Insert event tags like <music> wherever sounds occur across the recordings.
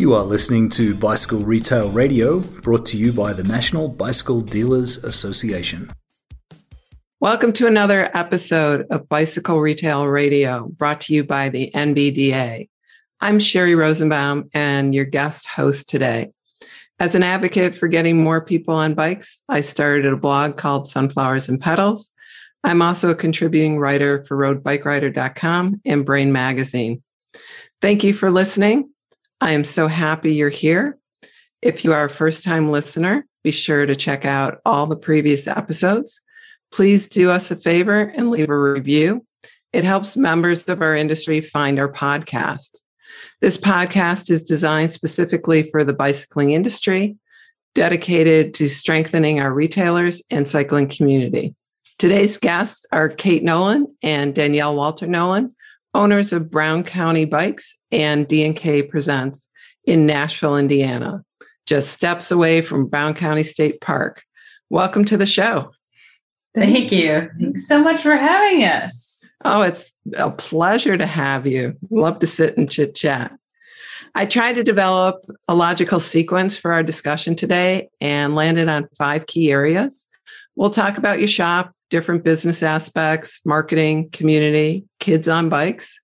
You are listening to Bicycle Retail Radio, brought to you by the National Bicycle Dealers Association. Welcome to another episode of Bicycle Retail Radio, brought to you by the NBDA. I'm Sherry Rosenbaum and your guest host today. As an advocate for getting more people on bikes, I started a blog called Sunflowers and Petals. I'm also a contributing writer for roadbikerider.com and Brain Magazine. Thank you for listening. I am so happy you're here. If you are a first time listener, be sure to check out all the previous episodes. Please do us a favor and leave a review. It helps members of our industry find our podcast. This podcast is designed specifically for the bicycling industry, dedicated to strengthening our retailers and cycling community. Today's guests are Kate Nolan and Danielle Walter Nolan, owners of Brown County Bikes and D&K Presents in Nashville, Indiana, just steps away from Brown County State Park. Welcome to the show. Thank you. Thanks so much for having us. Oh, it's a pleasure to have you. Love to sit and chit chat. I tried to develop a logical sequence for our discussion today and landed on five key areas. We'll talk about your shop, different business aspects, marketing, community, kids on bikes,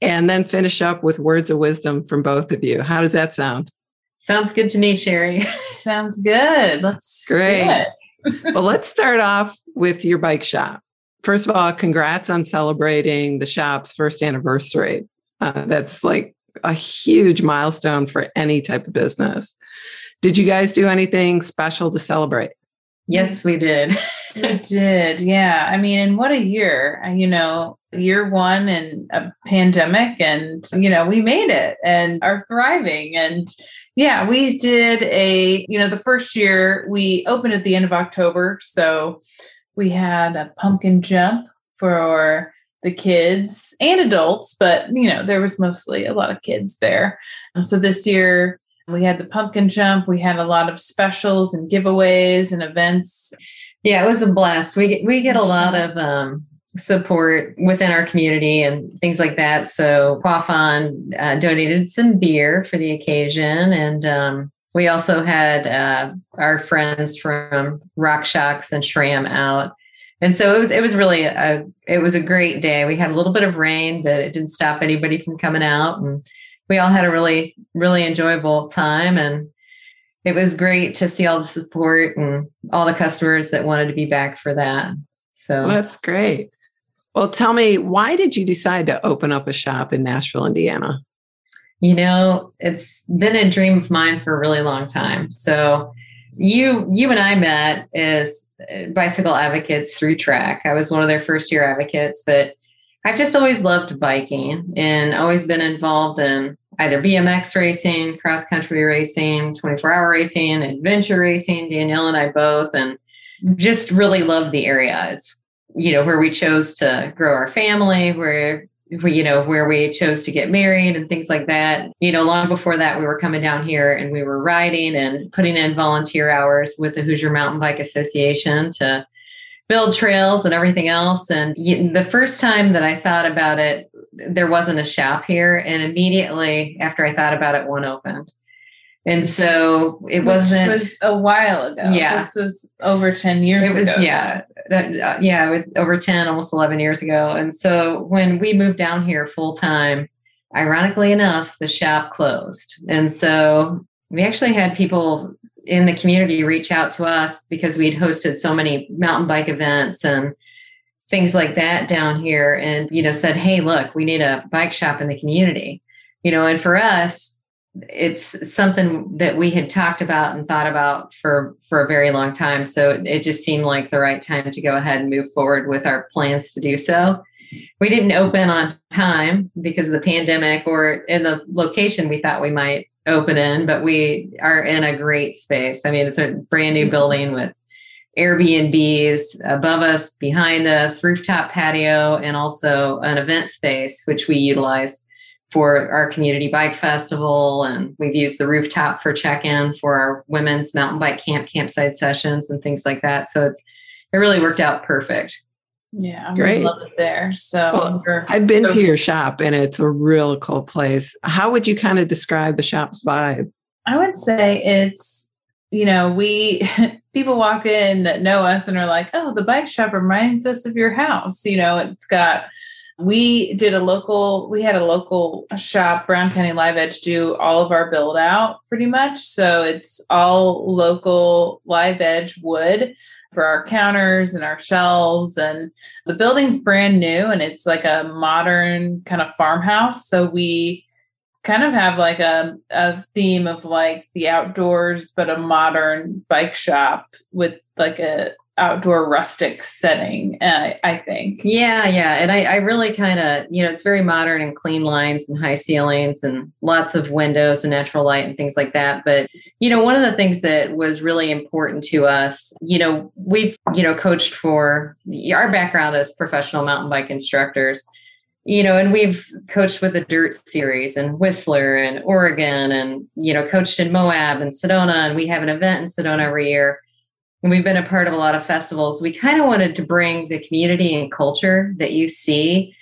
and then finish up with words of wisdom from both of you. How does that sound? Sounds good to me, Sherry. <laughs> Sounds good. Let's great. <laughs> well, let's start off with your bike shop. First of all, congrats on celebrating the shop's first anniversary. Uh, that's like a huge milestone for any type of business. Did you guys do anything special to celebrate? Yes, we did. <laughs> we did. Yeah. I mean, and what a year, uh, you know, year one and a pandemic, and, you know, we made it and are thriving. And yeah, we did a, you know, the first year we opened at the end of October. So we had a pumpkin jump for the kids and adults, but, you know, there was mostly a lot of kids there. So this year, we had the pumpkin jump. We had a lot of specials and giveaways and events. Yeah, it was a blast. We get, we get a lot of um, support within our community and things like that. So Quaff ON uh, donated some beer for the occasion, and um, we also had uh, our friends from RockShox and SRAM out. And so it was it was really a it was a great day. We had a little bit of rain, but it didn't stop anybody from coming out and we all had a really really enjoyable time and it was great to see all the support and all the customers that wanted to be back for that. So that's great. Well tell me why did you decide to open up a shop in nashville indiana? You know it's been a dream of mine for a really long time. So you you and i met as uh, bicycle advocates through Trek. I was one of their first year advocates but I've just always loved biking and always been involved in either BMX racing, cross country racing, 24 hour racing, adventure racing, Danielle and I both, and just really love the area. It's, you know, where we chose to grow our family, where we, you know, where we chose to get married and things like that. You know, long before that, we were coming down here and we were riding and putting in volunteer hours with the Hoosier Mountain Bike Association to build trails and everything else. And the first time that I thought about it, there wasn't a shop here. And immediately after I thought about it, one opened. And so it Which wasn't. was a while ago. Yeah. This was over 10 years it was, ago. Yeah. Uh, yeah. It was over 10, almost 11 years ago. And so when we moved down here full time, ironically enough, the shop closed. And so we actually had people in the community reach out to us because we'd hosted so many mountain bike events and things like that down here and you know said hey look we need a bike shop in the community. You know and for us it's something that we had talked about and thought about for for a very long time. So it just seemed like the right time to go ahead and move forward with our plans to do so. We didn't open on time because of the pandemic or in the location we thought we might open in, but we are in a great space. I mean, it's a brand new building with Airbnbs above us, behind us, rooftop patio, and also an event space, which we utilize for our community bike festival. And we've used the rooftop for check in for our women's mountain bike camp, campsite sessions, and things like that. So it's it really worked out perfect. Yeah, Great. we love it there. So Well, I've been so- to your shop and it's a real cool place. How would you kind of describe the shop's vibe? I would say it's, you know, we <laughs> people walk in that know us and are like, oh, the bike shop reminds us of your house. You know, it's got, we did a local, we had a local shop, Brown County Live Edge, do all of our build out pretty much. So it's all local live edge wood for our counters and our shelves. And the building's brand new and it's like a modern kind of farmhouse. So we, kind of have like a, a theme of like the outdoors but a modern bike shop with like a outdoor rustic setting uh, i think Yeah, yeah. And I, I really kind of, you know, it's very modern and clean lines and high ceilings and lots of windows and natural light and things like that. But, you know, one of the things that was really important to us, you know, we've, you know, coached for our background as professional mountain bike instructors, you know, and we've coached with the Dirt Series and Whistler and Oregon and, you know, coached in Moab and Sedona. And we have an event in Sedona every year and we've been a part of a lot of festivals. We kind of wanted to bring the community and culture that you see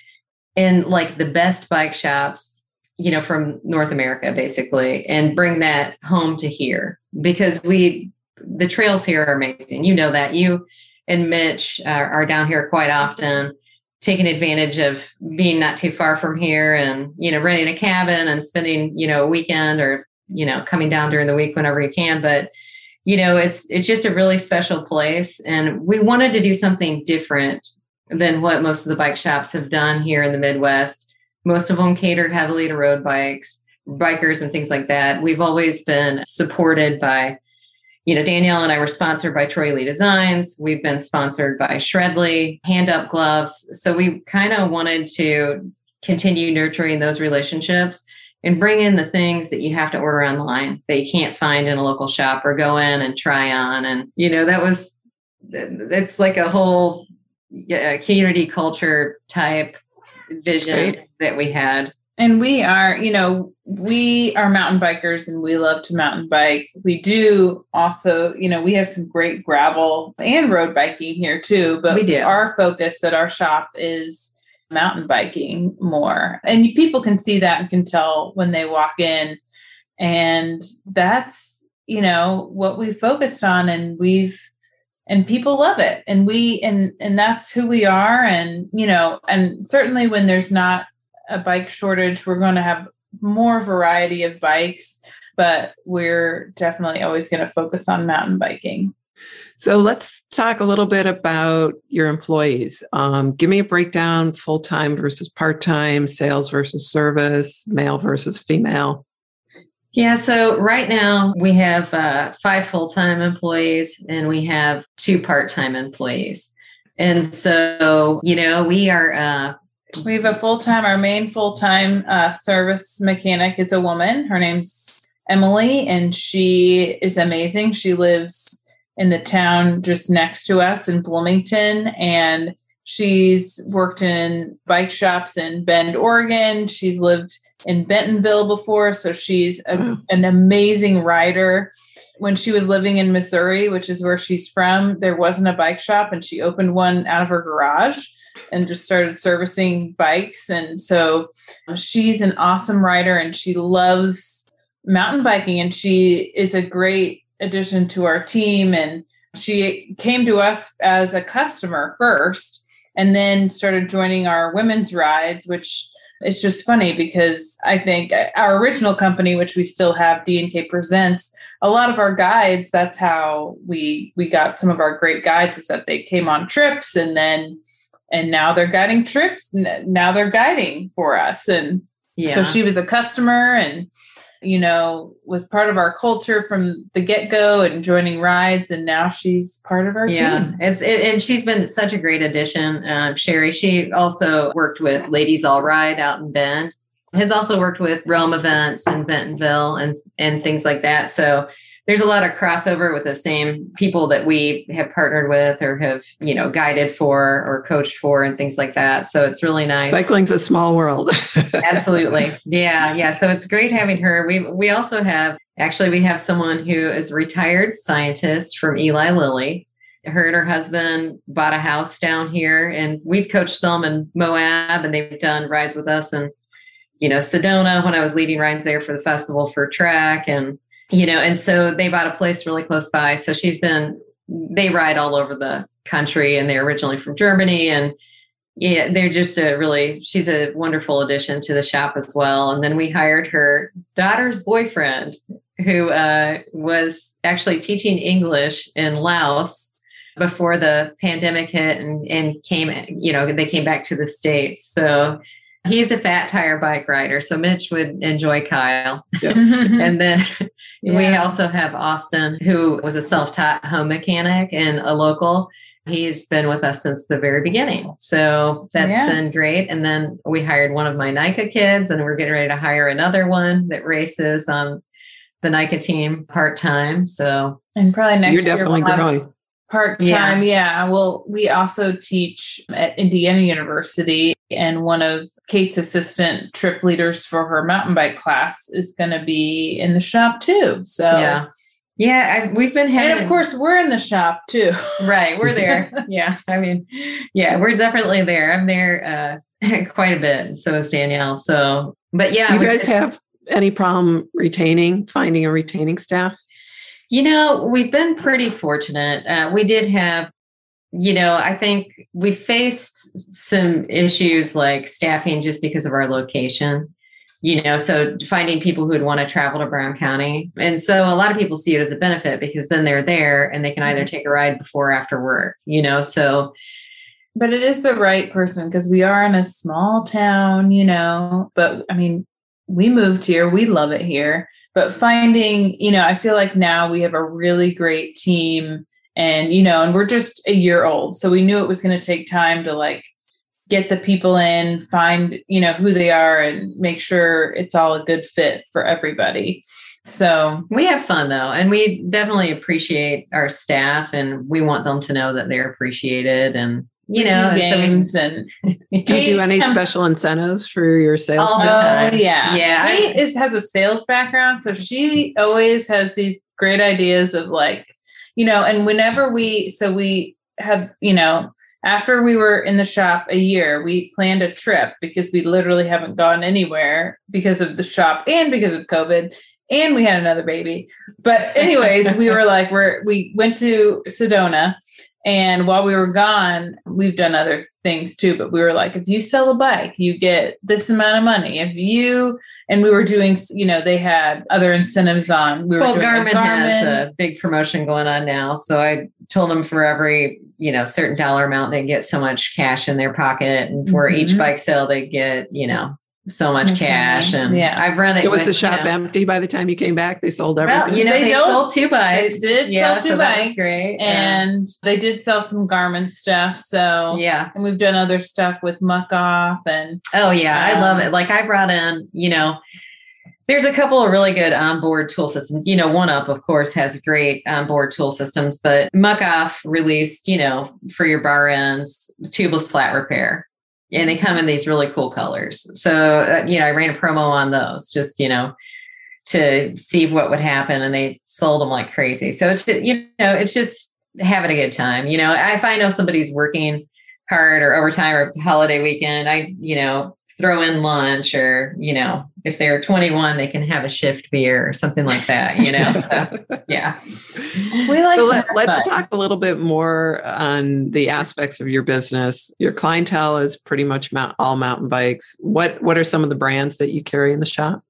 in like the best bike shops, you know, from North America, basically, and bring that home to here because we, the trails here are amazing. You know that you and Mitch are, are down here quite often taking advantage of being not too far from here and you know renting a cabin and spending you know a weekend or you know coming down during the week whenever you can but you know it's it's just a really special place. And we wanted to do something different than what most of the bike shops have done here in the midwest. Most of them cater heavily to road bikes bikers and things like that. We've always been supported by you know danielle and i were sponsored by troy lee designs. We've been sponsored by Shredly hand up gloves. So we kind of wanted to continue nurturing those relationships and bring in the things that you have to order online that you can't find in a local shop or go in and try on. And, you know, that was, it's like a whole yeah, community culture type vision Great. that we had. and we are you know we are mountain bikers and we love to mountain bike we do also you know we have some great gravel and road biking here too but We do. our focus at our shop is mountain biking more. And people can see that and can tell when they walk in. And that's you know what we focused on and we've and people love it. And we and and that's who we are. And you know and certainly when there's not a bike shortage we're going to have more variety of bikes but we're definitely always going to focus on mountain biking So let's talk a little bit about your employees. Um, give me a breakdown full time versus part time, sales versus service, male versus female. Yeah, so right now we have uh, five full time employees and we have two part time employees. And so, you know, we are, uh, we have a full-time our main full-time uh, service mechanic is a woman her name's emily and she is amazing she lives in the town just next to us in bloomington. And she's worked in bike shops in bend oregon. She's lived in bentonville before. So she's a, an amazing rider. When she was living in missouri which is where she's from there wasn't a bike shop and she opened one out of her garage and just started servicing bikes. And so she's an awesome rider and she loves mountain biking. And she is a great addition to our team. And she came to us as a customer first and then started joining our women's rides, which is just funny because I think our original company, which we still have, D&K Presents, a lot of our guides, that's how we we got some of our great guides is that they came on trips and then and now they're guiding trips now they're guiding for us and yeah. so she was a customer and you know was part of our culture from the get-go and joining rides and now she's part of our yeah, team it's it, and she's been such a great addition. Um, Sherry, she also worked with Ladies All Ride out in Bend. Has also worked with Roam events in Bentonville and and things like that. So there's a lot of crossover with the same people that we have partnered with or have you know guided for or coached for and things like that. So it's really nice. Cycling's a small world. <laughs> Absolutely. Yeah, yeah. So it's great having her. We we also have actually we have someone who is a retired scientist from Eli Lilly. her and her husband bought a house down here, and we've coached them in Moab, and they've done rides with us and you know Sedona when I was leading rides there for the festival for Trek, and you know, and so they bought a place really close by. So she's been they ride all over the country, and they're originally from Germany, and yeah, they're just a really she's a wonderful addition to the shop as well. And then we hired her daughter's boyfriend, who uh, was actually teaching English in Laos before the pandemic hit and, and came, you know, they came back to the States. So he's a fat tire bike rider. So Mitch would enjoy Kyle. <laughs> and then yeah. we also have Austin, who was a self taught home mechanic and a local. He's been with us since the very beginning. So that's yeah. been great. And then we hired one of my NICA kids, and we're getting ready to hire another one that races on the NICA team part time. So, and probably next You're year definitely we'll growing. Part time, yeah. yeah. Well, we also teach at Indiana University, and one of Kate's assistant trip leaders for her mountain bike class is going to be in the shop too. So, yeah. Yeah, I, we've been having. And of course, we're in the shop too. right, we're <laughs> there. yeah, I mean, yeah, we're definitely there. I'm there uh, <laughs> quite a bit. So is Danielle. So, but yeah, you guys have any problem retaining, finding a retaining staff? You know, we've been pretty fortunate. Uh, we did have, you know, I think we faced some issues like staffing just because of our location. You know, so finding people who would want to travel to Brown County. And so a lot of people see it as a benefit because then they're there and they can either mm-hmm. take a ride before or after work, you know. So but it is the right person because we are in a small town, you know. But I mean, we moved here, we love it here but finding you know i feel like now we have a really great team and you know and we're just a year old. So we knew it was going to take time to like get the people in find you know who they are and make sure it's all a good fit for everybody. So we have fun though and we definitely appreciate our staff and we want them to know that they're appreciated and you know games so and <laughs> do you do any special incentives for your sales oh yeah. Yeah. Kate is has a sales background so she always has these great ideas of like you know and whenever we so we had you know after we were in the shop a year we planned a trip because we literally haven't gone anywhere because of the shop and because of covid and we had another baby. But anyways we were like we're we went to sedona and while we were gone, we've done other things too, but we were like, if you sell a bike, you get this amount of money. If you, and we were doing, you know, they had other incentives on. We were well, Garmin, Garmin has a big promotion going on now. So I told them for every, you know, certain dollar amount, they get so much cash in their pocket. And for mm-hmm. each bike sale, they get, you know, so much cash and yeah. I've run it it was with, the shop you know, empty by the time you came back? They sold everything? well, you know they, they sold two bikes they did yeah, sell two so bikes great and yeah. they did sell some Garmin stuff so. Yeah. And we've done other stuff with Muc-Off and oh yeah um, i love it. like i brought in you know there's a couple of really good onboard tool systems. You know, OneUp, of course, has great onboard tool systems, but Muc-Off released, you know, for your bar ends, tubeless flat repair and they come in these really cool colors. So, uh, you know, I ran a promo on those just, you know, to see what would happen and they sold them like crazy. So it's, you know, it's just having a good time. You know, if I know somebody's working hard or overtime or holiday weekend, I, you know, throw in lunch or, you know, if they're 21, they can have a shift beer or something like that, you know? so, <laughs> yeah. We like so let, us talk a little bit more on the aspects of your business. Your clientele is pretty much mount, all mountain bikes. What, what are some of the brands that you carry in the shop?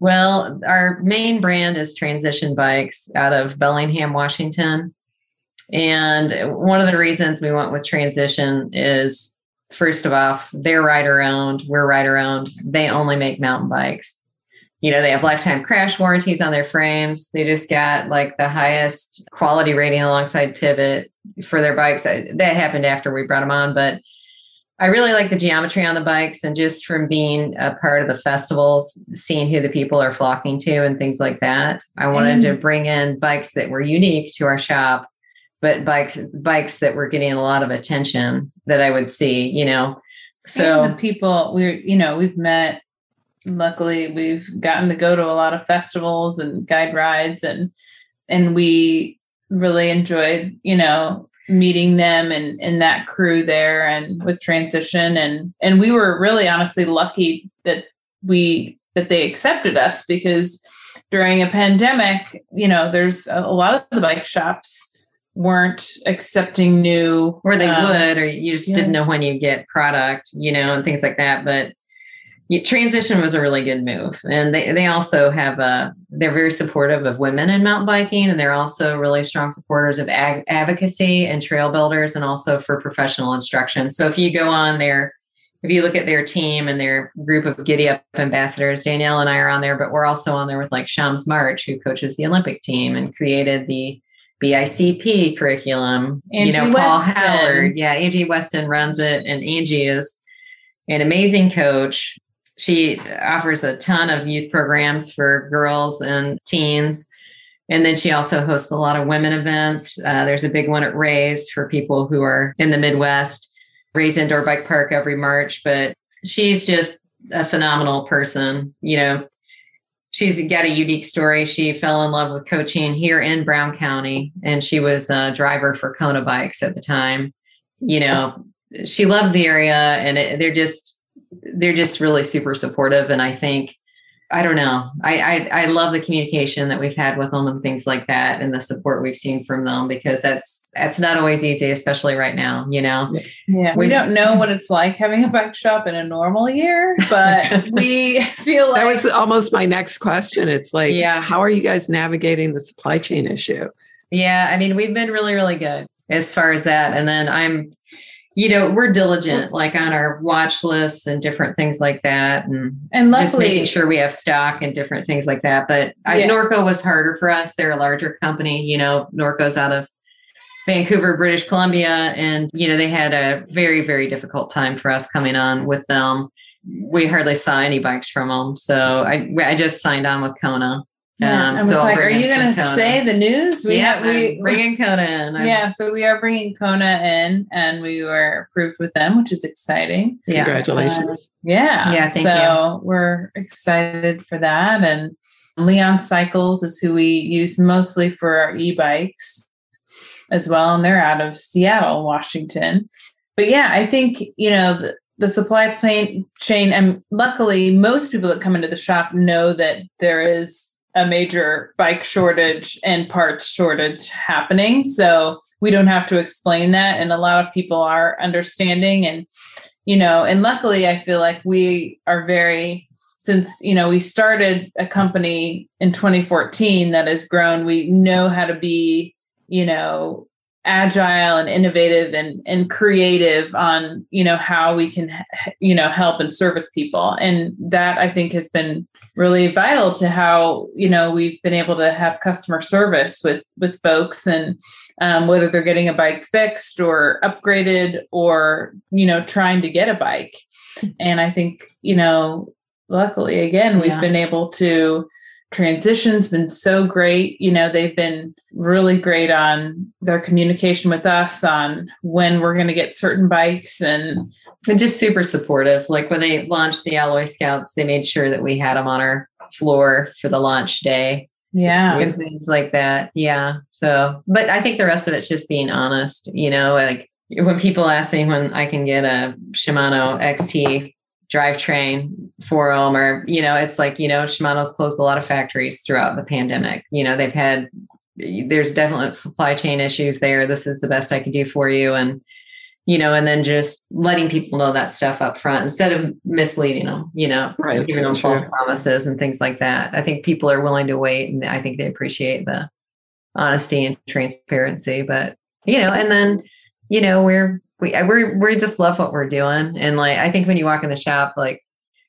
Well, our main brand is Transition Bikes out of Bellingham, Washington. And one of the reasons we went with Transition is first of all, they're rider owned, we're rider owned. They only make mountain bikes. You know, they have lifetime crash warranties on their frames. They just got like the highest quality rating alongside Pivot for their bikes. That happened after we brought them on, but I really like the geometry on the bikes and just from being a part of the festivals, seeing who the people are flocking to and things like that. I wanted mm to bring in bikes that were unique to our shop but bikes bikes that were getting a lot of attention that I would see, you know. So and the people we're you know we've met. Luckily, we've gotten to go to a lot of festivals and guide rides, and and we really enjoyed you know meeting them and and that crew there and with transition and and we were really honestly lucky that we that they accepted us because during a pandemic you know there's a, a lot of the bike shops weren't accepting new or they um, would or you just yes. didn't know when you get product you know and things like that but transition was a really good move and they, they also have a they're very supportive of women in mountain biking and they're also really strong supporters of ag- advocacy and trail builders and also for professional instruction so if you go on there if you look at their team and their group of giddy up ambassadors danielle and i are on there but we're also on there with like Shaums March who coaches the olympic team and created the bicp curriculum angie you know paul Weston. howard yeah angie weston runs it and angie is an amazing coach she offers a ton of youth programs for girls and teens. And then she also hosts a lot of women events. Uh, there's a big one at Ray's for people who are in the Midwest, Ray's Indoor Bike Park every March. But she's just a phenomenal person. You know, she's got a unique story. She fell in love with coaching here in Brown County, and she was a driver for Kona Bikes at the time. You know, she loves the area, and it, they're just they're just really super supportive. And I think, I don't know, I, I, I love the communication that we've had with them and things like that, and the support we've seen from them because that's that's not always easy, especially right now. You know, yeah, we, we don't know what it's like having a bike shop in a normal year, but <laughs> we feel like that was almost my next question. It's like, yeah, how are you guys navigating the supply chain issue? Yeah, I mean, we've been really, really good as far as that. And then I'm you know we're diligent like on our watch lists and different things like that and and luckily just making sure we have stock and different things like that. But I, norco was harder for us. They're a larger company you know norco's out of vancouver british columbia and you know they had a very very difficult time for us coming on with them. We hardly saw any bikes from them. So i i just signed on with kona yeah, um, I was so like, "Are you going to say the news?" We yeah, have, we bringing Kona in. I'm, yeah, so we are bringing Kona in, and we were approved with them, which is exciting. Yeah. Congratulations! Uh, yeah, yeah. Thank so you. we're excited for that, and Leon Cycles is who we use mostly for our e-bikes as well, and they're out of Seattle, Washington. But yeah, I think you know the, the supply chain, and luckily, most people that come into the shop know that there is a major bike shortage and parts shortage happening. So we don't have to explain that. And a lot of people are understanding. And, you know, and luckily, I feel like we are very, since, you know, we started a company in 2014 that has grown, we know how to be, you know, agile and innovative and and creative on you know how we can you know help and service people. And that i think has been really vital to how you know we've been able to have customer service with with folks and um, whether they're getting a bike fixed or upgraded or you know trying to get a bike. And i think you know luckily again we've yeah. been able to transition's been so great. You know, they've been really great on their communication with us on when we're going to get certain bikes and and just super supportive. Like when they launched the Alloy Scouts, they made sure that we had them on our floor for the launch day. Yeah. And things like that. Yeah. So, but I think the rest of it's just being honest, you know, like when people ask me when I can get a Shimano XT drivetrain for them or you know it's like you know shimano's closed a lot of factories throughout the pandemic. You know they've had there's definitely supply chain issues there. This is the best i can do for you. And you know and then just letting people know that stuff up front instead of misleading them you know right. giving them sure. false promises and things like that. I think people are willing to wait and i think they appreciate the honesty and transparency. But you know and then you know we're we we we just love what we're doing, and like I think when you walk in the shop, like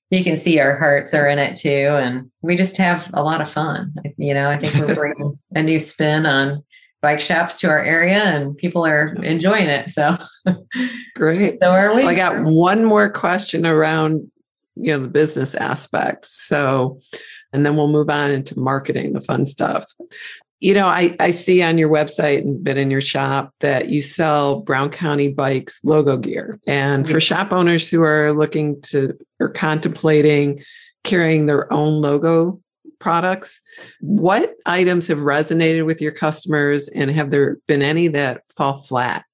you can see our hearts are in it too, and we just have a lot of fun. You know, I think we're <laughs> bringing a new spin on bike shops to our area, and people are enjoying it. So great. <laughs> So are we? Well, I got one more question around you know the business aspect. So, and then we'll move on into marketing, the fun stuff you know, I, I see on your website and been in your shop that you sell Brown County Bikes logo gear. And for shop owners who are looking to or contemplating carrying their own logo products, what items have resonated with your customers and have there been any that fall flat?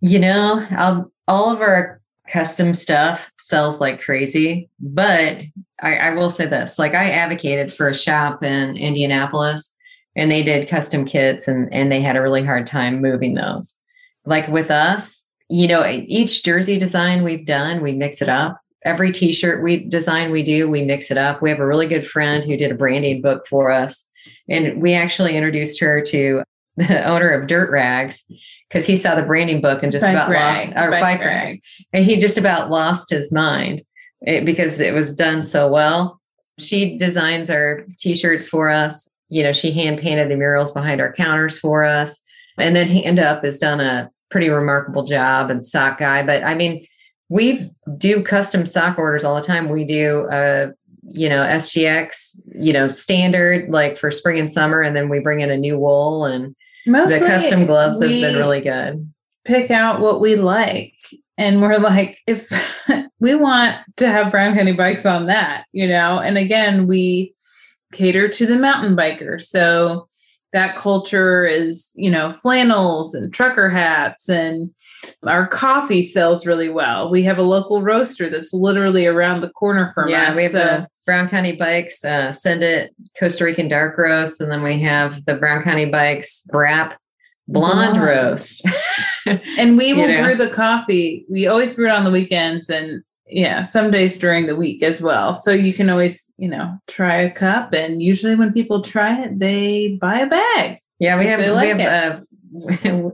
You know, I'll, all of our custom stuff sells like crazy, but I, I will say this: like I advocated for a shop in Indianapolis, and they did custom kits, and and they had a really hard time moving those. Like with us, you know, each jersey design we've done, we mix it up. Every t-shirt we design, we do, we mix it up. We have a really good friend who did a branding book for us. And we actually introduced her to the <laughs> owner of Dirt Rags because he saw the branding book and just Bike about rag, lost our bike bike, rags. rags. And he just about lost his mind eh, because it was done so well. She designs our t-shirts for us. You know, she hand painted the murals behind our counters for us. And then Hand Up has done a pretty remarkable job and sock guy. But I mean, we do custom sock orders all the time. We do uh, you know, SGX, you know, standard like for spring and summer, and then we bring in a new wool and Mostly the custom gloves have been really good. pick out what we like. And we're like, if <laughs> we want to have Brown County bikes on that, you know, and again, we cater to the mountain biker. So that culture is, you know, flannels and trucker hats, and our coffee sells really well. We have a local roaster that's literally around the corner from yeah, us. we have so- the Brown County Bikes, uh, Send It, Costa Rican Dark Roast, and then we have the Brown County Bikes Brap Blonde, Blonde. Roast. <laughs> and we You will know? brew the coffee. We always brew it on the weekends and yeah, some days during the week as well. So you can always, you know, try a cup. And usually when people try it, they buy a bag. Yeah, we have they we have uh, <laughs>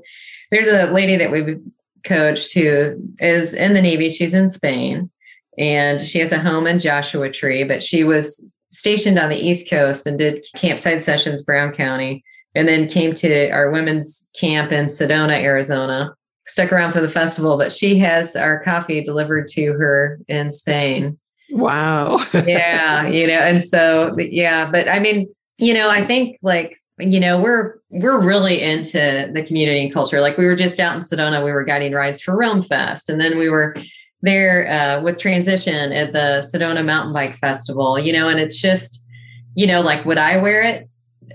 there's a lady that we've coached who is in the Navy. She's in Spain and she has a home in Joshua Tree, but she was stationed on the East Coast and did campsite sessions Brown County and then came to our women's camp in Sedona, Arizona. Stuck around for the festival, but she has our coffee delivered to her in Spain. Wow. <laughs> yeah you know and so yeah but i mean you know i think like you know we're we're really into the community and culture. Like we were just out in sedona we were guiding rides for realm fest and then we were there uh, with transition at the sedona mountain bike festival you know and it's just you know like would i wear it?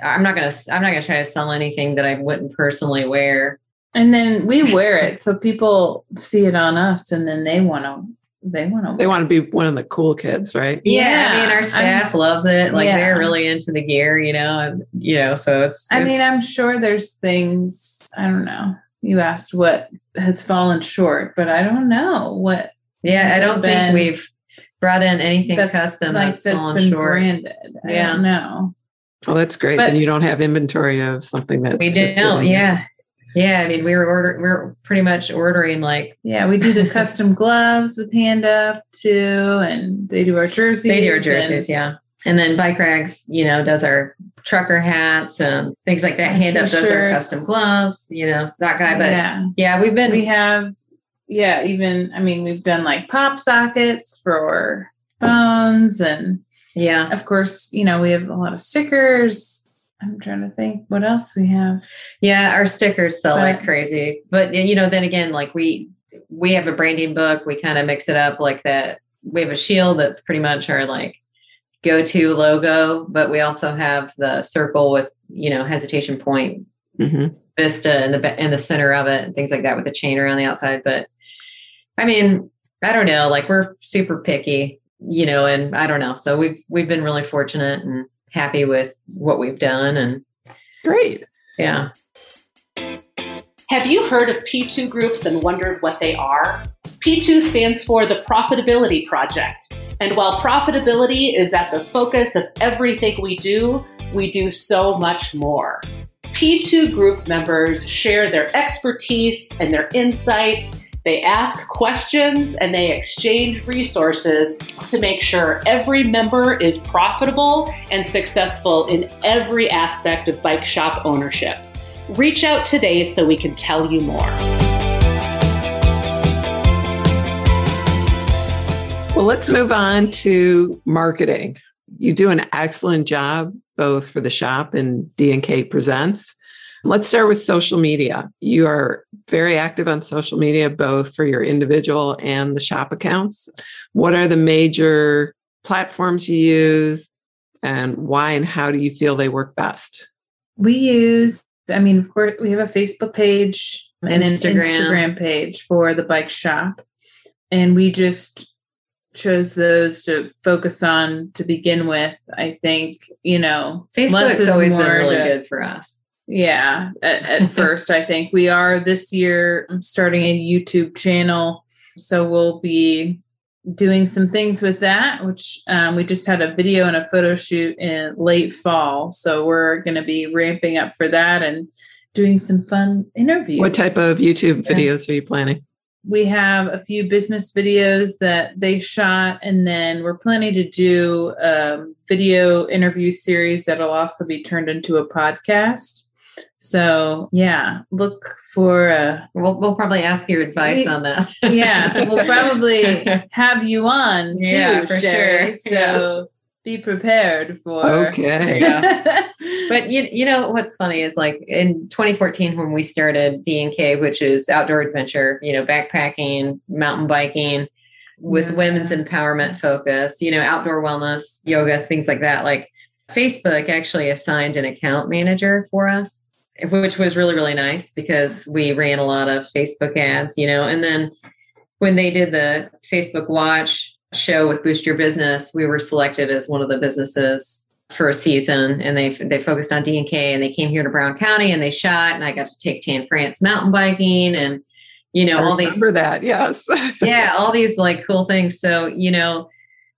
I'm not gonna i'm not gonna try to sell anything that i wouldn't personally wear And then we wear it so people see it on us and then they want to, they want to, they want to be one of the cool kids, right? yeah, i mean our staff I'm- loves it like Yeah. they're really into the gear you know and you know so it's I mean, I'm sure there's things, I don't know. You asked what has fallen short, but I don't know what Yeah, I don't been- think we've brought in anything that's custom like that's, that's fallen been short. branded. I Yeah. don't know. Oh, that's great. But- then you don't have inventory of something that We don't. Yeah, yeah. I mean, we were ordering. We are pretty much ordering like Yeah, we do the <laughs> custom gloves with hand up too, and they do our jerseys. they do our and- jerseys. Yeah, and then Bike Rags, you know, does our trucker hats and things like that. And Hand up does our custom gloves. You know, so that guy. But yeah, yeah, we've been. we have. Yeah, even I mean, we've done like pop sockets for phones, and yeah, of course, you know, we have a lot of stickers. I'm trying to think what else we have. yeah. Our stickers sell like crazy. But you know, then again, like we we have a branding book. We kind of mix it up like that. We have a shield that's pretty much our like go-to logo, but we also have the circle with you know hesitation point hmm vista in the in the center of it and things like that with the chain around the outside. But I mean, I don't know. Like we're super picky, you know, and I don't know. So we've we've been really fortunate and happy with what we've done, and Great. yeah. Have you heard of P2 groups and wondered what they are? P2 stands for the Profitability Project. And while profitability is at the focus of everything we do, we do so much more. P2 group members share their expertise and their insights. They ask questions and they exchange resources to make sure every member is profitable and successful in every aspect of bike shop ownership. Reach out today so we can tell you more. Well, let's move on to marketing. You do an excellent job both for the shop and D&K Presents. Let's start with social media. You are very active on social media, both for your individual and the shop accounts. What are the major platforms you use and why and how do you feel they work best? We use I mean, of course, we have a Facebook page and Instagram. an Instagram page for the bike shop. And we just chose those to focus on to begin with. I think, you know, less Facebook's is always been really to- good for us. Yeah, at, at <laughs> first, I think we are this year starting a YouTube channel. So we'll be doing some things with that, which um, we just had a video and a photo shoot in late fall. So we're going to be ramping up for that and doing some fun interviews. What type of YouTube Yeah. videos are you planning? we have a few business videos that they shot and then we're planning to do a video interview series that'll also be turned into a podcast so yeah look for uh We'll, we'll probably ask your advice We- on that. yeah we'll <laughs> probably <laughs> have you on too Yeah, for Sherry, sure. so be prepared for Okay. <laughs> But you, you know what's funny is like in 2014 when we started D&K, which is outdoor adventure, you know, backpacking, mountain biking, with Yeah. women's empowerment focus, you know, outdoor wellness, yoga, things like that. Like Facebook actually assigned an account manager for us, which was really really nice because we ran a lot of Facebook ads, you know, and then when they did the Facebook Watch show with Boost Your Business, we were selected as one of the businesses for a season, and they they focused on D and K, and they came here to Brown County, and they shot, and I got to take Tan France mountain biking, and you know I all these remember that. Yes. <laughs> yeah, all these like cool things. So, you know,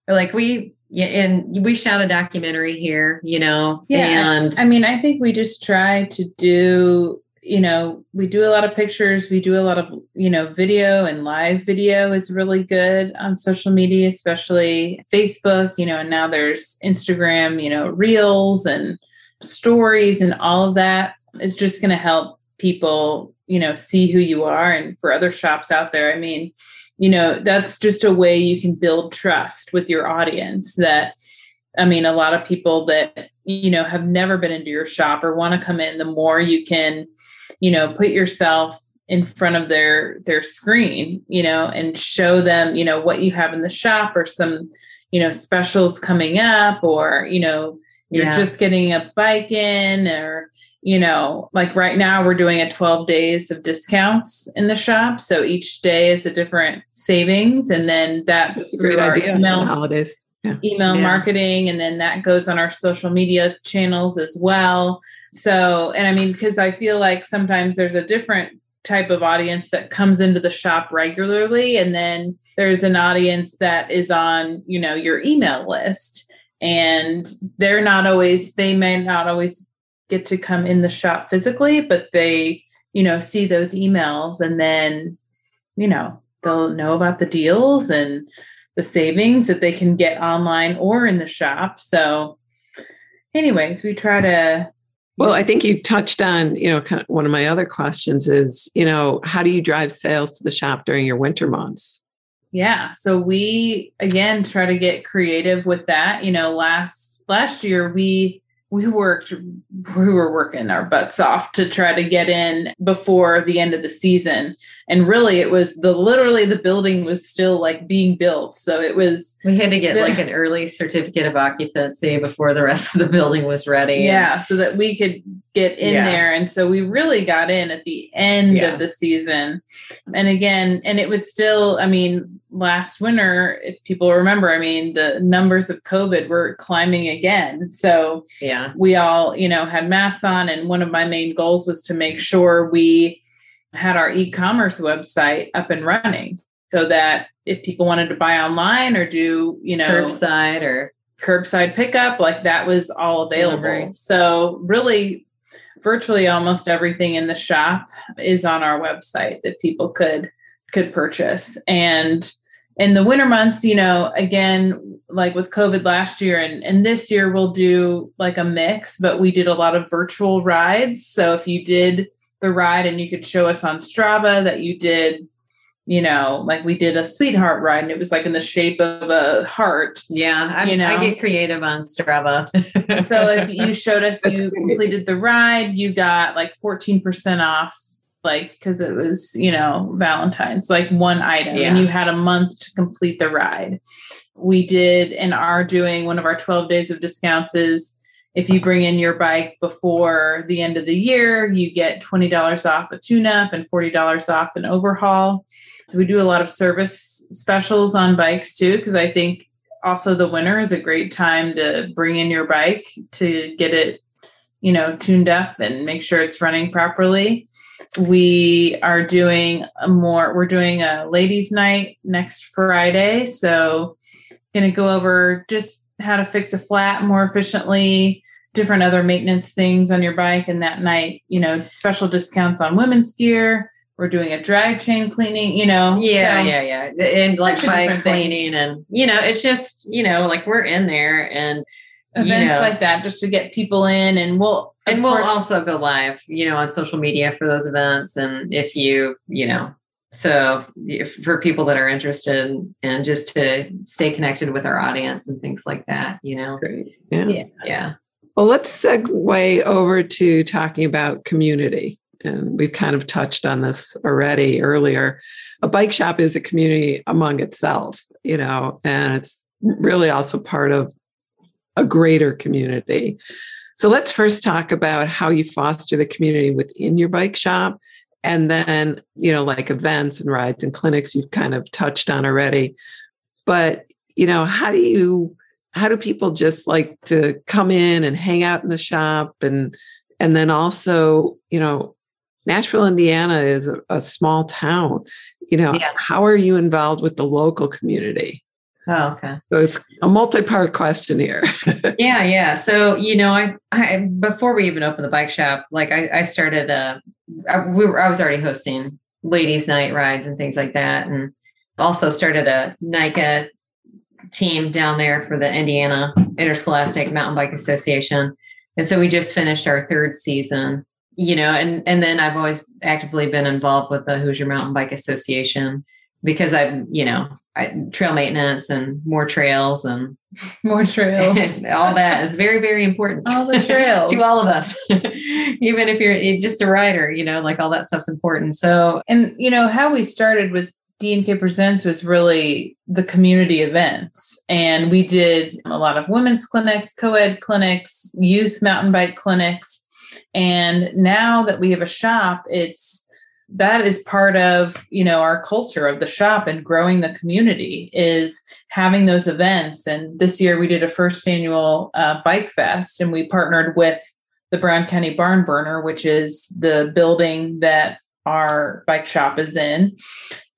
like we yeah, and we shot a documentary here, you know, Yeah, and I mean, I think we just try to do, you know, we do a lot of pictures, we do a lot of, you know, video and live video is really good on social media, especially Facebook, you know, and now there's Instagram, you know, reels and stories and all of that is just going to help people, you know, see who you are. And for other shops out there, I mean, you know, that's just a way you can build trust with your audience that, I mean, a lot of people that, you know, have never been into your shop or want to come in, the more you can, you know, put yourself in front of their their screen, you know, and show them, you know, what you have in the shop or some, you know, specials coming up or, you know, you're Yeah. just getting a bike in or you know like right now we're doing a 12 days of discounts in the shop. So each day is a different savings. And then that's That's a great through our idea. the email holidays. email Yeah. marketing. And then that goes on our social media channels as well. So and i mean because i feel like sometimes there's a different type of audience that comes into the shop regularly. And then there's an audience that is on you know your email list. And they're not always they may not always get to come in the shop physically but they you know see those emails and then you know they'll know about the deals and the savings that they can get online or in the shop. So, anyways, we try to. Well, I think you touched on, you know, kind of one of my other questions is, you know, how do you drive sales to the shop during your winter months? Yeah. So we again try to get creative with that. You know, last last year we we worked we were working our butts off to try to get in before the end of the season and really it was the literally the building was still like being built so it was we had to get The- like an early certificate of occupancy before the rest of the building was ready. <laughs> Yeah, so that we could get in Yeah. there. And so we really got in at the end Yeah. of the season. And again, and it was still, I mean, last winter, if people remember, I mean, the numbers of COVID were climbing again. So yeah, we all, you know, had masks on. And one of my main goals was to make sure we had our e commerce website up and running so that if people wanted to buy online or do, you know, curbside or curbside pickup like that was all available Delivery. so really virtually almost everything in the shop is on our website that people could could purchase. And in the winter months you know again like with covid last year and and this year we'll do like a mix but we did a lot of virtual rides. So if you did the ride and you could show us on strava that you did you know like we did a sweetheart ride and it was like in the shape of a heart yeah, I, You know. I get creative on Strava. <laughs> so if you showed us you completed the ride, you got like 14% off, like because it was, you know, Valentine's, like one item, Yeah. and you had a month to complete the ride. We did and are doing one of our 12 days of discounts is if you bring in your bike before the end of the year, you get $20 off a tune up and $40 off an overhaul. So we do a lot of service specials on bikes too, because I think also the winter is a great time to bring in your bike to get it, you know, tuned up and make sure it's running properly. We are doing a more, we're doing a ladies' night next Friday. So, going to go over just how to fix a flat more efficiently, different other maintenance things on your bike. And that night, you know, special discounts on women's gear. We're doing a drag chain cleaning, you know. Yeah, so yeah, yeah. And like bunch of bike cleaning things. and you know, it's just, you know, like we're in there and you Events know, like that just to get people in and we'll and we'll course- also go live, you know, on social media for those events. And if you, you know, so if, for people that are interested and just to stay connected with our audience and things like that, you know, Great. Yeah. Yeah. yeah. Well, let's segue over to talking about community. And we've kind of touched on this already earlier. A bike shop is a community among itself, you know, and it's really also part of a greater community. So let's first talk about how you foster the community within your bike shop. And then, you know, like events and rides and clinics you've kind of touched on already. But, you know, how do you how do people just like to come in and hang out in the shop and and then also you know nashville indiana is a, a small town. You know Yeah. how are you involved with the local community? Oh, okay. so it's a multi-part question here. <laughs> Yeah yeah. So you know I, I before we even opened the bike shop like i, I started uh I, we were i was already hosting ladies night rides and things like that and also started a NICA team down there for the indiana interscholastic mountain bike association. And so we just finished our third season you know and and then i've always actively been involved with the hoosier mountain bike association because i've you know I, trail maintenance and more trails and <laughs> more trails. <laughs> all that is very very important All the <laughs> trails. to all of us even if you're just a rider you know like all that stuff's important so and you know how we started with DNK Presents was really the community events. And we did a lot of women's clinics, co ed clinics, youth mountain bike clinics. And now that we have a shop, it's that is part of you know our culture of the shop and growing the community is having those events. And this year we did a first annual uh, bike fest and we partnered with the brown county barn burner which is the building that our bike shop is in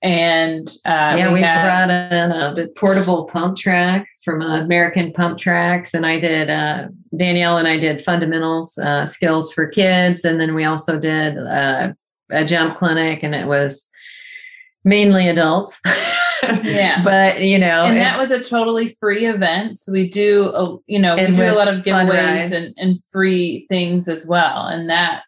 and uh, yeah we, had- brought in a the portable pump track from uh, american pump tracks and i did uh, danielle and i did fundamentals uh, skills for kids and then we also did uh, a jump clinic and it was mainly adults Yeah. <laughs> but you know and that was a totally free event. So we do, a, you know, we do a lot of giveaways and, and free things as well. And that,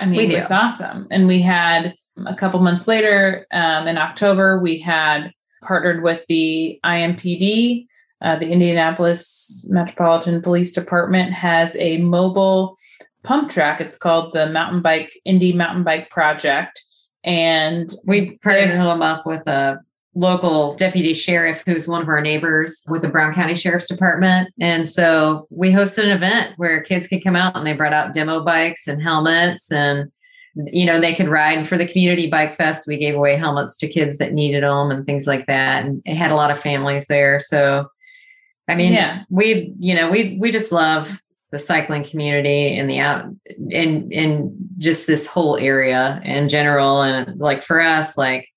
I We mean, do. was awesome. And we had a couple months later um, in October, we had partnered with the IMPD. Uh, the Indianapolis Metropolitan Police Department has a mobile pump track. It's called the Mountain Bike Indy Mountain Bike Project. And we partnered him up with a local deputy sheriff who's one of our neighbors with the Brown County Sheriff's Department. And so we hosted an event where kids could come out and they brought out demo bikes and helmets and you know they could ride for the community bike fest we gave away helmets to kids that needed them and things like that and it had a lot of families there so i mean Yeah. we you know we we just love the cycling community and the out in in just this whole area in general and like for us like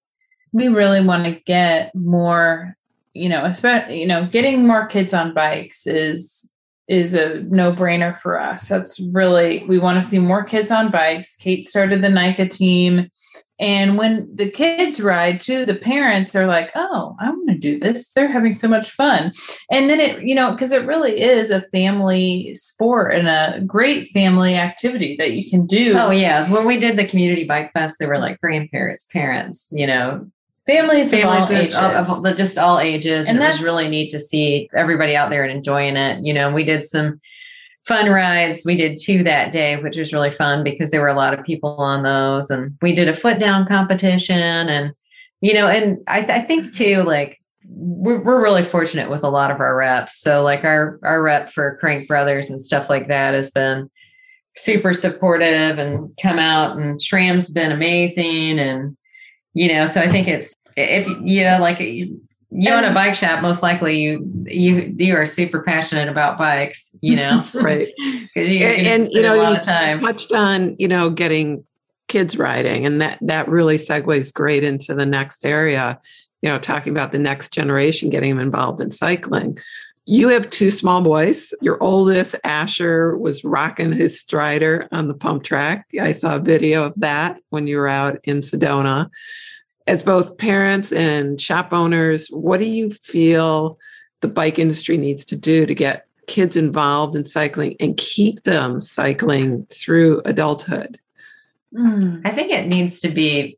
we really want to get more you know especially you know getting more kids on bikes is is a no-brainer for us. That's really we want to see more kids on bikes. Kate started the NICA team. And when the kids ride too the parents are like oh i want to do this. They're having so much fun. And then it you know because it really is a family sport and a great family activity that you can do. Oh yeah, when we did the community bike fest, there were like grandparents, parents, you know, families, of all families of, of, of just all ages, And and, that's- really neat to see everybody out there and enjoying it. You know, we did some fun rides. We did two that day, which was really fun because there were a lot of people on those, and we did a foot down competition, and you know, and I, th- I think too, like we're, we're really fortunate with a lot of our reps. So like our our rep for Crank Brothers and stuff like that has been super supportive and come out and SRAM's been amazing and you know so I think it's if you know like you, you own a bike shop most likely you you you are super passionate about bikes you know? <laughs> Right. <laughs> You, and, and you know you touched on you know getting kids riding and that that really segues great into the next area you know, talking about the next generation getting them involved in cycling. You have two small boys. Your oldest, Asher, was rocking his strider on the pump track. I saw a video of that when you were out in Sedona. As both parents and shop owners, what do you feel the bike industry needs to do to get kids involved in cycling and keep them cycling through adulthood? Mm. I think it needs to be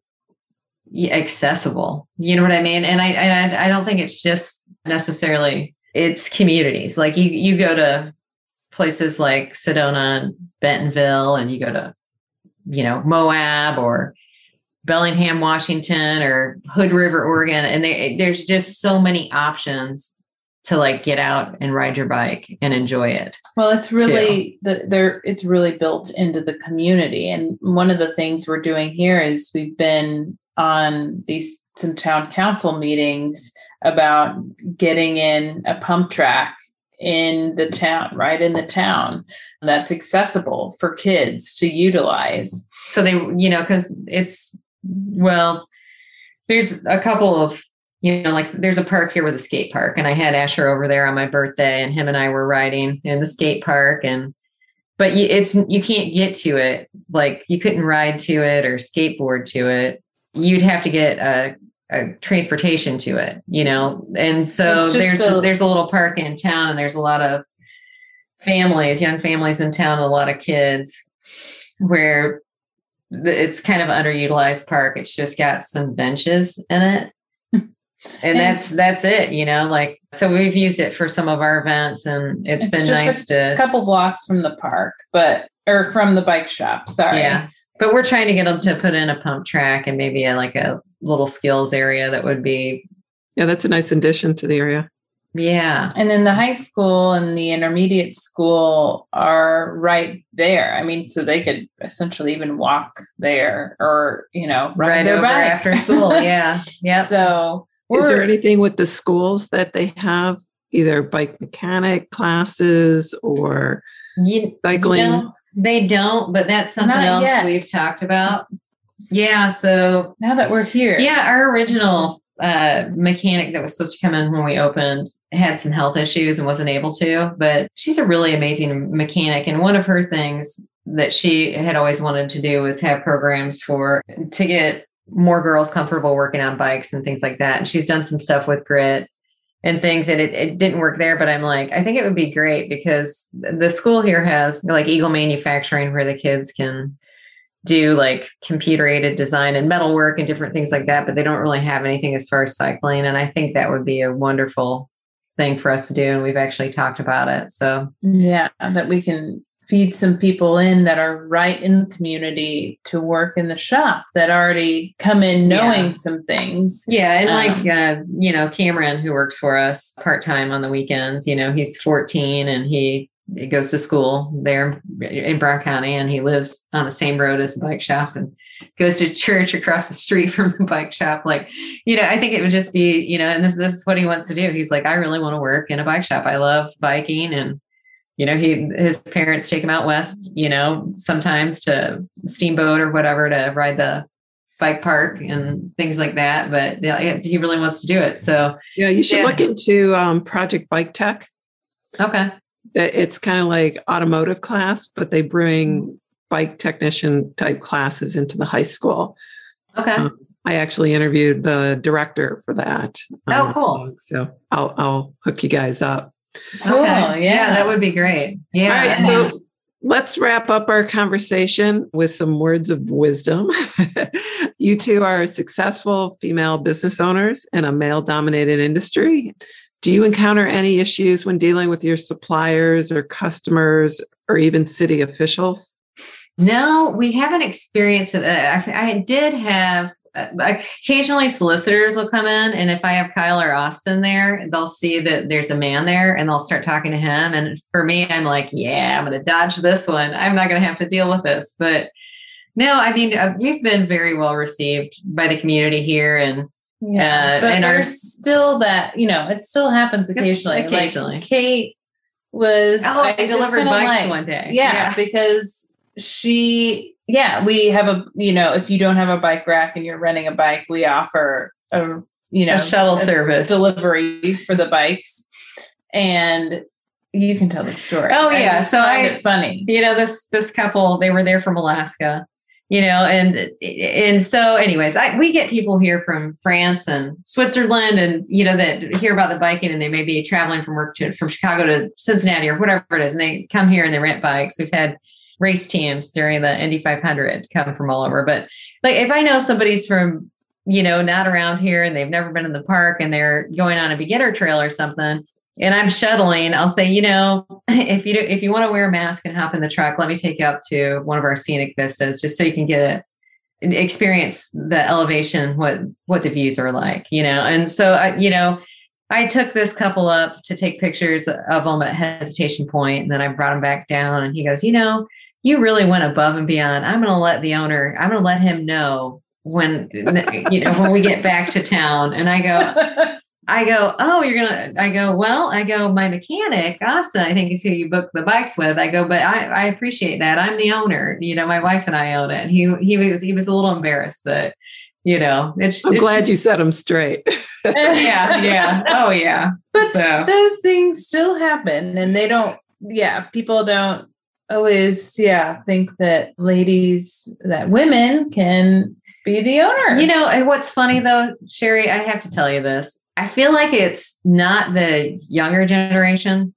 accessible. You know what I mean? And I, and I don't think it's just necessarily it's communities. Like you you go to places like Sedona and Bentonville, and you go to you know Moab or Bellingham, Washington, or Hood River, Oregon, and they, there's just so many options to like get out and ride your bike and enjoy it. Well, it's really the there it's really built into the community. And one of the things we're doing here is we've been on these some town council meetings about getting in a pump track in the town, right in the town that's accessible for kids to utilize. So they, you know, because it's, well, there's a couple of, you know, like there's a park here with a skate park, and I had Asher over there on my birthday, and him and I were riding in the skate park, and but it's you can't get to it like you couldn't ride to it or skateboard to it you'd have to get a, transportation to it, you know. And so there's a, there's a little park in town, and there's a lot of families, young families in town, a lot of kids, where it's kind of underutilized park. It's just got some benches in it. Hmm. And that's that's it, you know. Like so, we've used it for some of our events, and it's, it's been nice to a to couple blocks from the park, but or from the bike shop. Sorry, yeah but we're trying to get them to put in a pump track and maybe a, like a little skills area that would be yeah that's a nice addition to the area. Yeah. And then the high school and the intermediate school are right there. I mean so they could essentially even walk there or you know ride right their bike. after school. <laughs> Yeah. Yeah so is there anything with the schools that they have either bike mechanic classes or you, cycling? you know, they don't, but that's something Not else yet. we've talked about. Yeah. So now that we're here. Yeah. Our original uh, mechanic that was supposed to come in when we opened had some health issues and wasn't able to, but she's a really amazing mechanic. And one of her things that she had always wanted to do was have programs for to get more girls comfortable working on bikes and things like that. And she's done some stuff with grit and things and it, it didn't work there but i'm like i think it would be great because the school here has like eagle manufacturing where the kids can do like computer aided design and metalwork and different things like that but they don't really have anything as far as cycling and i think that would be a wonderful thing for us to do and we've actually talked about it so yeah that we can feed some people in that are right in the community to work in the shop that already come in knowing yeah. some things. Yeah. And um, like, uh, you know, Cameron, who works for us part time on the weekends, you know, he's 14 and he, he goes to school there in Brown County and he lives on the same road as the bike shop and goes to church across the street <laughs> from the bike shop. Like, you know, I think it would just be, you know, and this, this is what he wants to do. He's like, I really want to work in a bike shop. I love biking and you know he his parents take him out west you know sometimes to steamboat or whatever to ride the bike park and things like that but yeah, he really wants to do it so yeah you should yeah. look into um, project bike tech okay it's kind of like automotive class but they bring bike technician type classes into the high school okay um, I actually interviewed the director for that. Oh, um, cool. So I'll, I'll hook you guys up. Cool. Okay. Yeah. yeah, that would be great. Yeah. All right. So let's wrap up our conversation with some words of wisdom. <laughs> you two are successful female business owners in a male dominated industry. Do you encounter any issues when dealing with your suppliers or customers or even city officials? No, we haven't experienced it. I, I did have uh, occasionally solicitors will come in, and if I have Kyle or Austin there, they'll see that there's a man there, and they'll start talking to him. And for me, I'm like, yeah, I'm going to dodge this one. I'm not going to have to deal with this. But no, I mean, uh, we've been very well received by the community here, and yeah, uh, but and our- there's still that you know it still happens occasionally. Like, occasionally. Kate was oh, I, just delivered bikes like- one day. yeah, because she yeah we have a you know if you don't have a bike rack and you're renting a bike we offer a you know a shuttle service. delivery for the bikes and you can tell the story Oh, yeah, just so find I- it funny you know this this couple they were there from alaska you know and and so anyways I, we get people here from france and switzerland and you know that hear about the biking and they may be traveling from work to from chicago to cincinnati or whatever it is. And they come here and they rent bikes. We've had race teams during the indy 500 come from all over. But like if i know somebody's from you know not around here and they've never been in the park and they're going on a beginner trail or something and I'm shuttling, I'll say, you know, <laughs> if you do, if you want to wear a mask and hop in the truck, let me take you up to one of our scenic vistas, just so you can get a, experience the elevation, what what the views are like, you know. And so, I, you know, I took this couple up to take pictures of them at Hesitation Point, and then I brought him back down, and he goes, you know, you really went above and beyond. I'm going to let the owner, I'm going to let him know when <laughs> you know when we get back to town, and I go. <laughs> I go, oh, you're gonna. I go, well, I go, my mechanic, Austin, I think is who you book the bikes with. I go, but I, I appreciate that. I'm the owner. You know, my wife and I own it. And he he was he was a little embarrassed, but you know, it's. I'm it's glad just- you set him straight. <laughs> Yeah, yeah. Oh, yeah. but So- those things still happen and they don't yeah people don't always yeah think that ladies that women can be the owners You know, and what's funny though, Sherry, I have to tell you this. I feel like it's not the younger generation.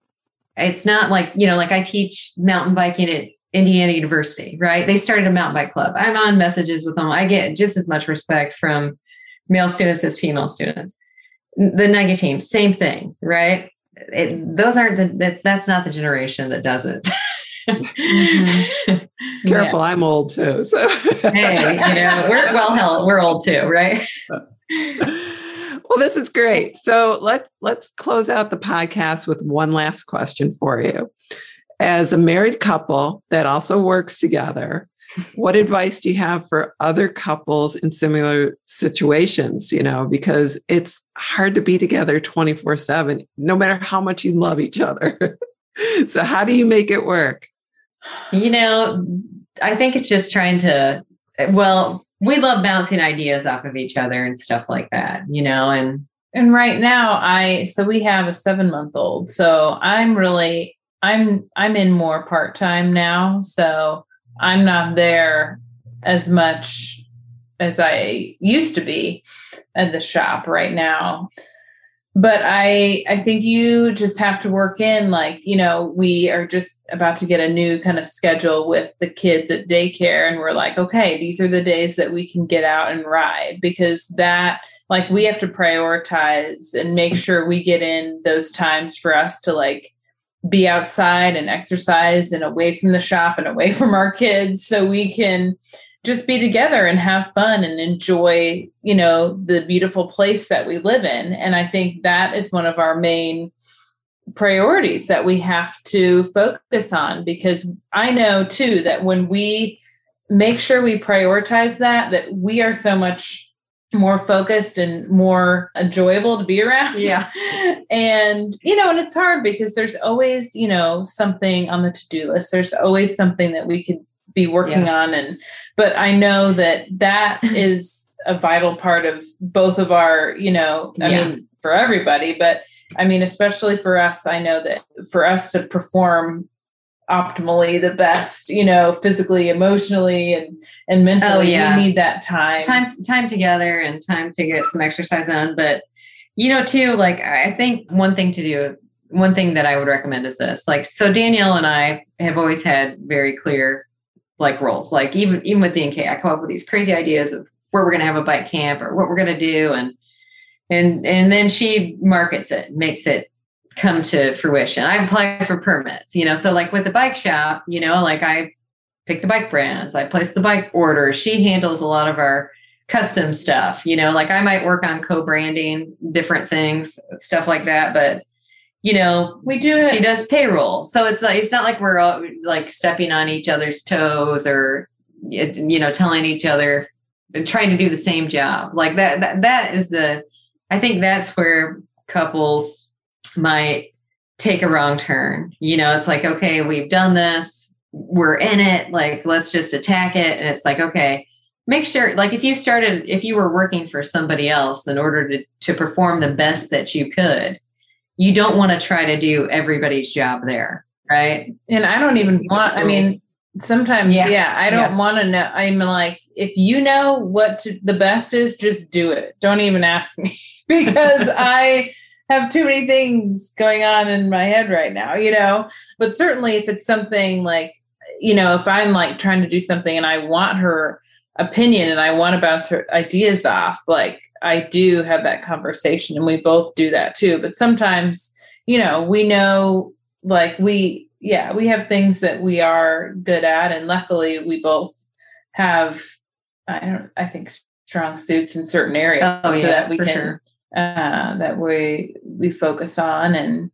It's not like, you know, like I teach mountain biking at Indiana University, right? They started a mountain bike club. I'm on messages with them. I get just as much respect from male students as female students. The Nugget team, same thing, right? It, those aren't the that's that's not the generation that does it. Mm-hmm. <laughs> Careful, I'm old too. So hey, you know, we're well hell, we're old too, right? <laughs> <laughs> well, this is great. So let's let's close out the podcast with one last question for you. As a married couple that also works together, <laughs> what advice do you have for other couples in similar situations? You know, because it's hard to be together 24 7, no matter how much you love each other. <laughs> so, how do you make it work? You know, I think it's just trying to, well, we love bouncing ideas off of each other and stuff like that, you know, and and right now i so we have a seven month old so i'm really i'm i'm in more part-time now so i'm not there as much as i used to be at the shop right now but i i think you just have to work in like you know we are just about to get a new kind of schedule with the kids at daycare and we're like okay these are the days that we can get out and ride because that like we have to prioritize and make sure we get in those times for us to like be outside and exercise and away from the shop and away <laughs> from our kids so we can just be together and have fun and enjoy you know the beautiful place that we live in. And i think that is one of our main priorities that we have to focus on because i know too that when we make sure we prioritize that that we are so much more focused and more enjoyable to be around. Yeah. <laughs> and you know and it's hard because there's always you know something on the to-do list. There's always something that we could be working on and but i know that that <laughs> is a vital part of both of our you know i Yeah. mean for everybody but i mean especially for us i know that for us to perform optimally the best you know physically emotionally and and mentally Oh, yeah. we need that time time time together and time to get some exercise on. But you know, too, like I think one thing to do, one thing that I would recommend is this. Like, so Danielle and I have always had very clear like roles. Like even even with DNK, I come up with these crazy ideas of where we're gonna have a bike camp or what we're gonna do, and and and then she markets it, makes it come to fruition. I apply for permits, you know. So like with the bike shop, you know, like I pick the bike brands, I place the bike order. She handles a lot of our custom stuff, you know, like I might work on co-branding different things, stuff like that, but you know, we do it. She does payroll. So it's like it's not like we're all, like stepping on each other's toes or you know, telling each other and trying to do the same job. Like that that that is the I think that's where couples might take a wrong turn. You know, it's like, okay, we've done this, we're in it, like let's just attack it. And it's like, okay, make sure like if you started if you were working for somebody else in order to to perform the best that you could you don't want to try to do everybody's job there right? And i don't even want i mean sometimes yeah, yeah i don't yeah. want to know i'm like if you know what to, the best is just do it. Don't even ask me <laughs> because <laughs> i have too many things going on in my head right now you know? But certainly if it's something like you know if i'm like trying to do something and i want her opinion and I want to bounce her ideas off, like I do have that conversation and we both do that too. But sometimes, you know, we know like we, yeah, we have things that we are good at. And luckily we both have, I don't, I think strong suits in certain areas oh, so yeah, that we can, sure. uh, that we, we focus on and,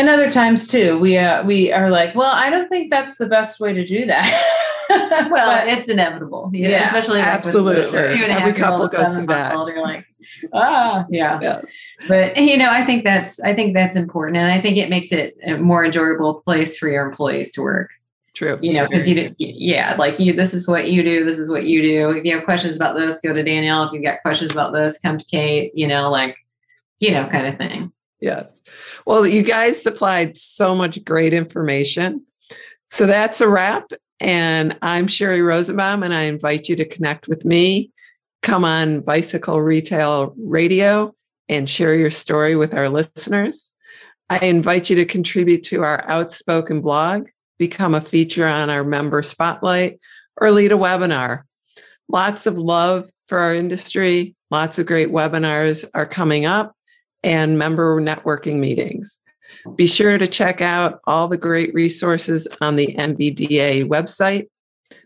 and other times too, we, uh, we are like, well, I don't think that's the best way to do that. <laughs> well, it's inevitable. You know, yeah, especially absolutely. Every couple goes through that. You're like, ah, yeah. yeah. But you know, I think that's I think that's important, and I think it makes it a more enjoyable place for your employees to work. True. You know, because you, didn't yeah, like you, this is what you do. This is what you do. If you have questions about this, go to Danielle. If you've got questions about this, come to Kate. You know, like, you know, kind of thing. Yes. Well, you guys supplied so much great information. So that's a wrap. And I'm Sherry Rosenbaum, and I invite you to connect with me. Come on Bicycle Retail Radio and share your story with our listeners. I invite you to contribute to our Outspoken blog, become a feature on our member spotlight, or lead a webinar. Lots of love for our industry. Lots of great webinars are coming up and member networking meetings. Be sure to check out all the great resources on the NBDA website.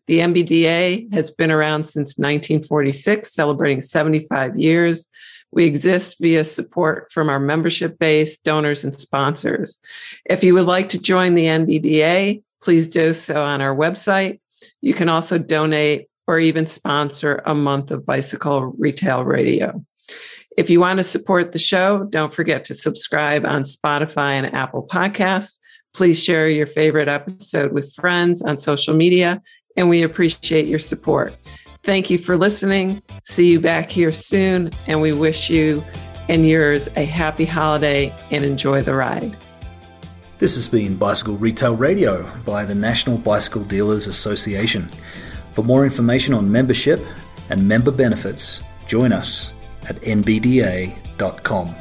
The NBDA has been around since 1946, celebrating 75 years. We exist via support from our membership base, donors, and sponsors. If you would like to join the NBDA, please do so on our website. You can also donate or even sponsor a month of bicycle retail radio. If you want to support the show, don't forget to subscribe on Spotify and Apple Podcasts. Please share your favorite episode with friends on social media, and we appreciate your support. Thank you for listening. See you back here soon, and we wish you and yours a happy holiday and enjoy the ride. This has been Bicycle Retail Radio by the National Bicycle Dealers Association. For more information on membership and member benefits, join us at nbda.com.